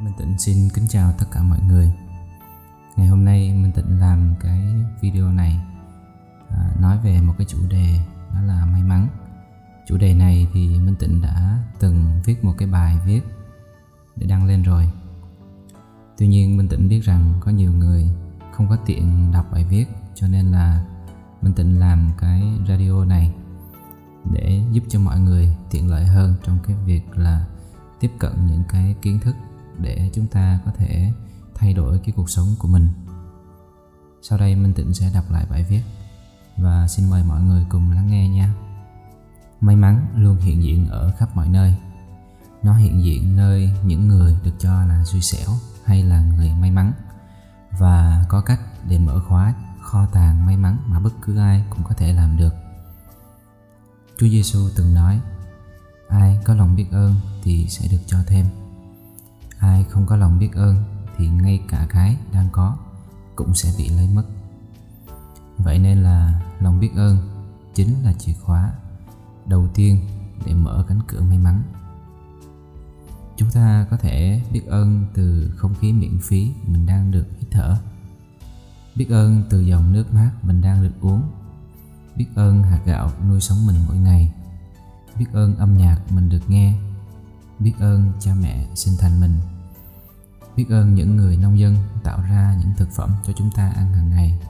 Minh Tịnh xin kính chào tất cả mọi người. Ngày hôm nay Minh Tịnh làm cái video này à, Nói về một cái chủ đề đó là may mắn. Chủ đề này thì Minh Tịnh đã từng viết một cái bài viết để đăng lên rồi. Tuy nhiên Minh Tịnh biết rằng có nhiều người không có tiện đọc bài viết Cho nên là Minh Tịnh làm cái radio này để giúp cho mọi người tiện lợi hơn trong cái việc là tiếp cận những cái kiến thức để chúng ta có thể thay đổi cái cuộc sống của mình. Sau đây, minh tịnh sẽ đọc lại bài viết và xin mời mọi người cùng lắng nghe nha. May mắn luôn hiện diện ở khắp mọi nơi. Nó hiện diện nơi những người được cho là xui xẻo hay là người may mắn. Và có cách để mở khóa kho tàng may mắn mà bất cứ ai cũng có thể làm được. Chúa Giêsu từng nói, ai có lòng biết ơn thì sẽ được cho thêm ai không có lòng biết ơn thì ngay cả cái đang có cũng sẽ bị lấy mất. Vậy nên là lòng biết ơn chính là chìa khóa đầu tiên để mở cánh cửa may mắn. Chúng ta có thể biết ơn từ không khí miễn phí mình đang được hít thở. Biết ơn từ dòng nước mát mình đang được uống. Biết ơn hạt gạo nuôi sống mình mỗi ngày. Biết ơn âm nhạc mình được nghe biết ơn cha mẹ sinh thành mình. Biết ơn những người nông dân tạo ra những thực phẩm cho chúng ta ăn hàng ngày.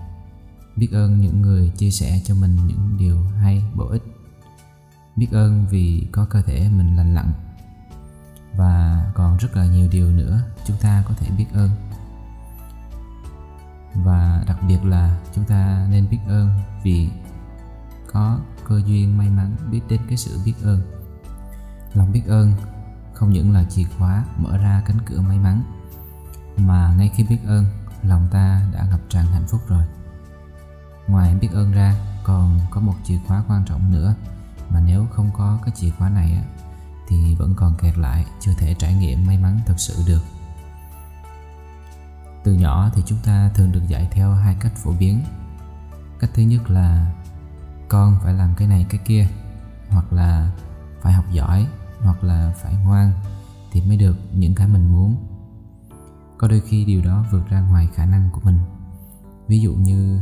Biết ơn những người chia sẻ cho mình những điều hay, bổ ích. Biết ơn vì có cơ thể mình lành lặn. Và còn rất là nhiều điều nữa chúng ta có thể biết ơn. Và đặc biệt là chúng ta nên biết ơn vì có cơ duyên may mắn biết đến cái sự biết ơn. Lòng biết ơn không những là chìa khóa mở ra cánh cửa may mắn, mà ngay khi biết ơn, lòng ta đã ngập tràn hạnh phúc rồi. Ngoài biết ơn ra, còn có một chìa khóa quan trọng nữa, mà nếu không có cái chìa khóa này thì vẫn còn kẹt lại, chưa thể trải nghiệm may mắn thật sự được. Từ nhỏ thì chúng ta thường được dạy theo hai cách phổ biến. Cách thứ nhất là, con phải làm cái này cái kia hoặc là, phải học giỏi hoặc là phải ngoan thì mới được những cái mình muốn. Có đôi khi điều đó vượt ra ngoài khả năng của mình. Ví dụ như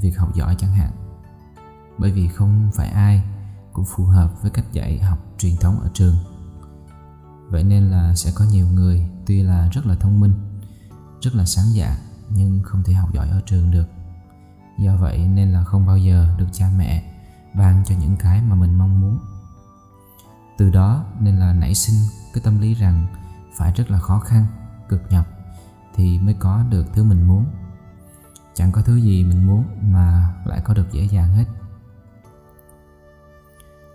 việc học giỏi chẳng hạn. Bởi vì không phải ai cũng phù hợp với cách dạy học truyền thống ở trường. Vậy nên là sẽ có nhiều người tuy là rất là thông minh, rất là sáng dạ nhưng không thể học giỏi ở trường được. Do vậy nên là không bao giờ được cha mẹ ban cho những cái mà mình mong muốn từ đó nên là nảy sinh cái tâm lý rằng phải rất là khó khăn, cực nhọc thì mới có được thứ mình muốn. Chẳng có thứ gì mình muốn mà lại có được dễ dàng hết.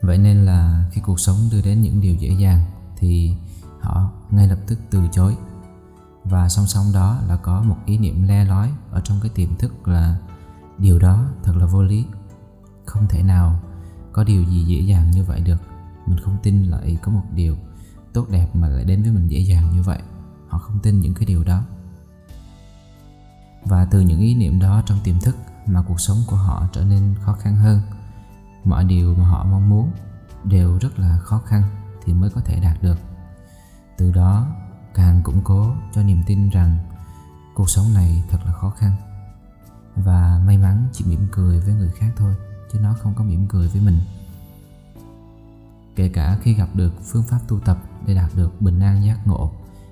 Vậy nên là khi cuộc sống đưa đến những điều dễ dàng thì họ ngay lập tức từ chối. Và song song đó là có một ý niệm le lói ở trong cái tiềm thức là điều đó thật là vô lý. Không thể nào có điều gì dễ dàng như vậy được mình không tin lại có một điều tốt đẹp mà lại đến với mình dễ dàng như vậy. Họ không tin những cái điều đó. Và từ những ý niệm đó trong tiềm thức mà cuộc sống của họ trở nên khó khăn hơn. Mọi điều mà họ mong muốn đều rất là khó khăn thì mới có thể đạt được. Từ đó, càng củng cố cho niềm tin rằng cuộc sống này thật là khó khăn. Và may mắn chỉ mỉm cười với người khác thôi, chứ nó không có mỉm cười với mình kể cả khi gặp được phương pháp tu tập để đạt được bình an giác ngộ,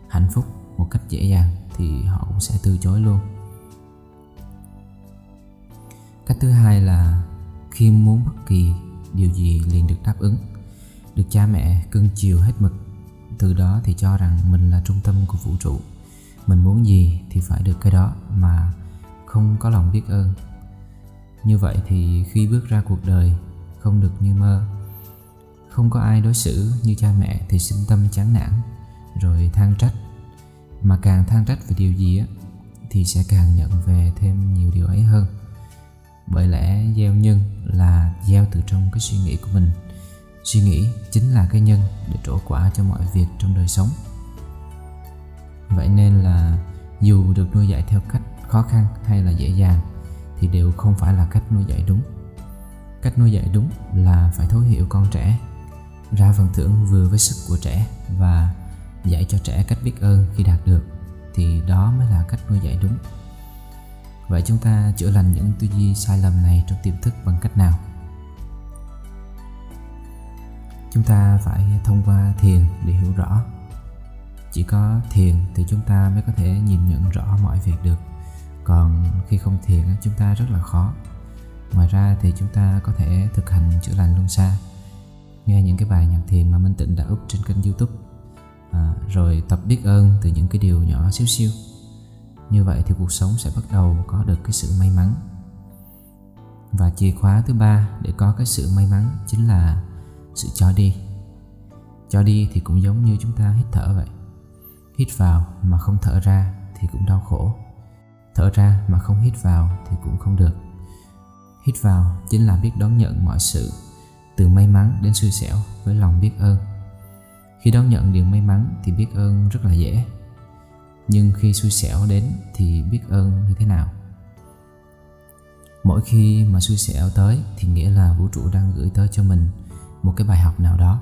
hạnh phúc một cách dễ dàng thì họ cũng sẽ từ chối luôn. Cách thứ hai là khi muốn bất kỳ điều gì liền được đáp ứng, được cha mẹ cưng chiều hết mực, từ đó thì cho rằng mình là trung tâm của vũ trụ. Mình muốn gì thì phải được cái đó mà không có lòng biết ơn. Như vậy thì khi bước ra cuộc đời không được như mơ không có ai đối xử như cha mẹ thì sinh tâm chán nản, rồi than trách. Mà càng than trách về điều gì á, thì sẽ càng nhận về thêm nhiều điều ấy hơn. Bởi lẽ gieo nhân là gieo từ trong cái suy nghĩ của mình. Suy nghĩ chính là cái nhân để trổ quả cho mọi việc trong đời sống. Vậy nên là dù được nuôi dạy theo cách khó khăn hay là dễ dàng, thì đều không phải là cách nuôi dạy đúng. Cách nuôi dạy đúng là phải thấu hiểu con trẻ ra phần thưởng vừa với sức của trẻ và dạy cho trẻ cách biết ơn khi đạt được, thì đó mới là cách nuôi dạy đúng. Vậy chúng ta chữa lành những tư duy sai lầm này trong tiềm thức bằng cách nào? Chúng ta phải thông qua thiền để hiểu rõ. Chỉ có thiền thì chúng ta mới có thể nhìn nhận rõ mọi việc được. Còn khi không thiền chúng ta rất là khó. Ngoài ra thì chúng ta có thể thực hành chữa lành luân xa nghe những cái bài nhạc thiền mà minh tịnh đã up trên kênh youtube. À, rồi tập biết ơn từ những cái điều nhỏ xíu xiu như vậy thì cuộc sống sẽ bắt đầu có được cái sự may mắn. Và chìa khóa thứ ba để có cái sự may mắn chính là sự cho đi. Cho đi thì cũng giống như chúng ta hít thở vậy. Hít vào mà không thở ra thì cũng đau khổ. Thở ra mà không hít vào thì cũng không được. Hít vào chính là biết đón nhận mọi sự từ may mắn đến xui xẻo với lòng biết ơn. Khi đón nhận điều may mắn thì biết ơn rất là dễ. Nhưng khi xui xẻo đến thì biết ơn như thế nào? Mỗi khi mà xui xẻo tới thì nghĩa là vũ trụ đang gửi tới cho mình một cái bài học nào đó.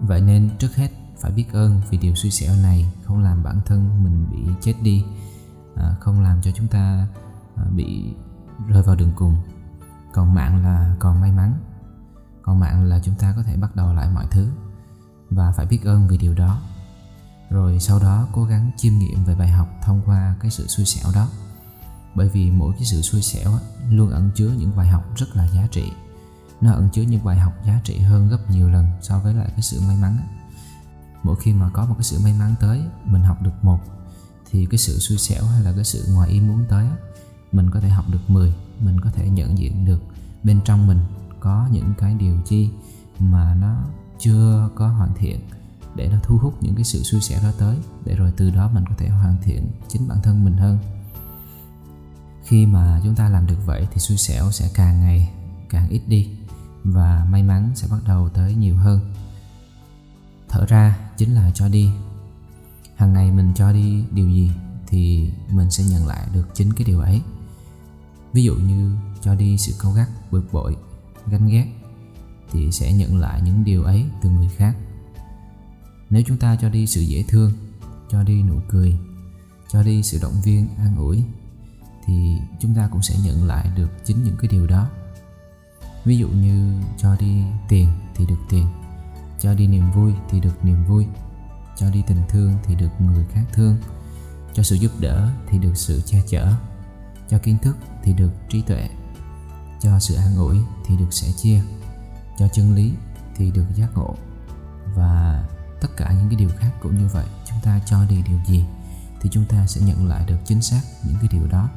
Vậy nên trước hết phải biết ơn vì điều xui xẻo này không làm bản thân mình bị chết đi à, không làm cho chúng ta à, bị rơi vào đường cùng. Còn mạng là còn may mắn còn mạng là chúng ta có thể bắt đầu lại mọi thứ và phải biết ơn vì điều đó. Rồi sau đó cố gắng chiêm nghiệm về bài học thông qua cái sự xui xẻo đó. Bởi vì mỗi cái sự xui xẻo luôn ẩn chứa những bài học rất là giá trị. Nó ẩn chứa những bài học giá trị hơn gấp nhiều lần so với lại cái sự may mắn mỗi khi mà có một cái sự may mắn tới, mình học được một, thì cái sự xui xẻo hay là cái sự ngoài ý muốn tới mình có thể học được 10 mình có thể nhận diện được bên trong mình có những cái điều chi mà nó chưa có hoàn thiện để nó thu hút những cái sự xui xẻo đó tới, để rồi từ đó mình có thể hoàn thiện chính bản thân mình hơn. Khi mà chúng ta làm được vậy thì xui xẻo sẽ càng ngày càng ít đi và may mắn sẽ bắt đầu tới nhiều hơn. Thở ra chính là cho đi. Hàng ngày mình cho đi điều gì thì mình sẽ nhận lại được chính cái điều ấy. Ví dụ như cho đi sự câu gắt, bực bội ganh ghét thì sẽ nhận lại những điều ấy từ người khác. Nếu chúng ta cho đi sự dễ thương, cho đi nụ cười, cho đi sự động viên, an ủi thì chúng ta cũng sẽ nhận lại được chính những cái điều đó. Ví dụ như cho đi tiền thì được tiền, cho đi niềm vui thì được niềm vui, cho đi tình thương thì được người khác thương, cho sự giúp đỡ thì được sự che chở, cho kiến thức thì được trí tuệ cho sự an ủi thì được sẻ chia, cho chân lý thì được giác ngộ. Và tất cả những cái điều khác cũng như vậy, chúng ta cho đi điều gì thì chúng ta sẽ nhận lại được chính xác những cái điều đó.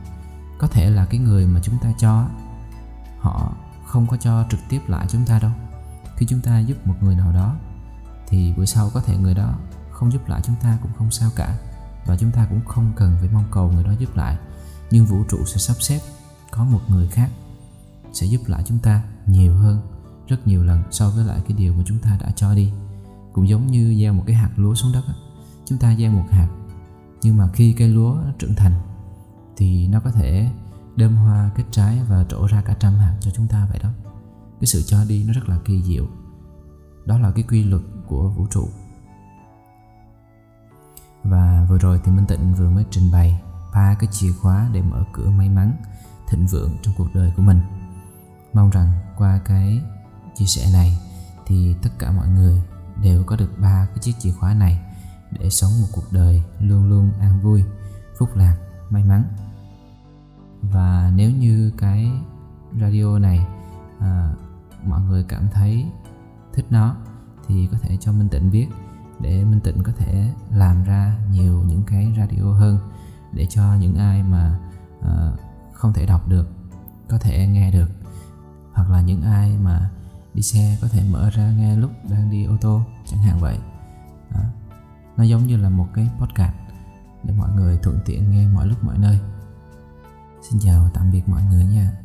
Có thể là cái người mà chúng ta cho, họ không có cho trực tiếp lại chúng ta đâu. Khi chúng ta giúp một người nào đó, thì bữa sau có thể người đó không giúp lại chúng ta cũng không sao cả. Và chúng ta cũng không cần phải mong cầu người đó giúp lại. Nhưng vũ trụ sẽ sắp xếp có một người khác sẽ giúp lại chúng ta nhiều hơn, rất nhiều lần so với lại cái điều mà chúng ta đã cho đi. Cũng giống như gieo một cái hạt lúa xuống đất chúng ta gieo một hạt, nhưng mà khi cây lúa nó trưởng thành thì nó có thể đơm hoa kết trái và trổ ra cả trăm hạt cho chúng ta vậy đó. Cái sự cho đi nó rất là kỳ diệu. Đó là cái quy luật của vũ trụ. Và vừa rồi thì Minh Tịnh vừa mới trình bày ba cái chìa khóa để mở cửa may mắn, thịnh vượng trong cuộc đời của mình mong rằng qua cái chia sẻ này thì tất cả mọi người đều có được ba cái chiếc chìa khóa này để sống một cuộc đời luôn luôn an vui phúc lạc may mắn. Và nếu như cái radio này à, mọi người cảm thấy thích nó thì có thể cho minh tịnh biết để minh tịnh có thể làm ra nhiều những cái radio hơn để cho những ai mà à, không thể đọc được có thể nghe được hoặc là những ai mà đi xe có thể mở ra nghe lúc đang đi ô tô, chẳng hạn vậy. Đó. nó giống như là một cái podcast để mọi người thuận tiện nghe mọi lúc mọi nơi. Xin chào, tạm biệt mọi người nha.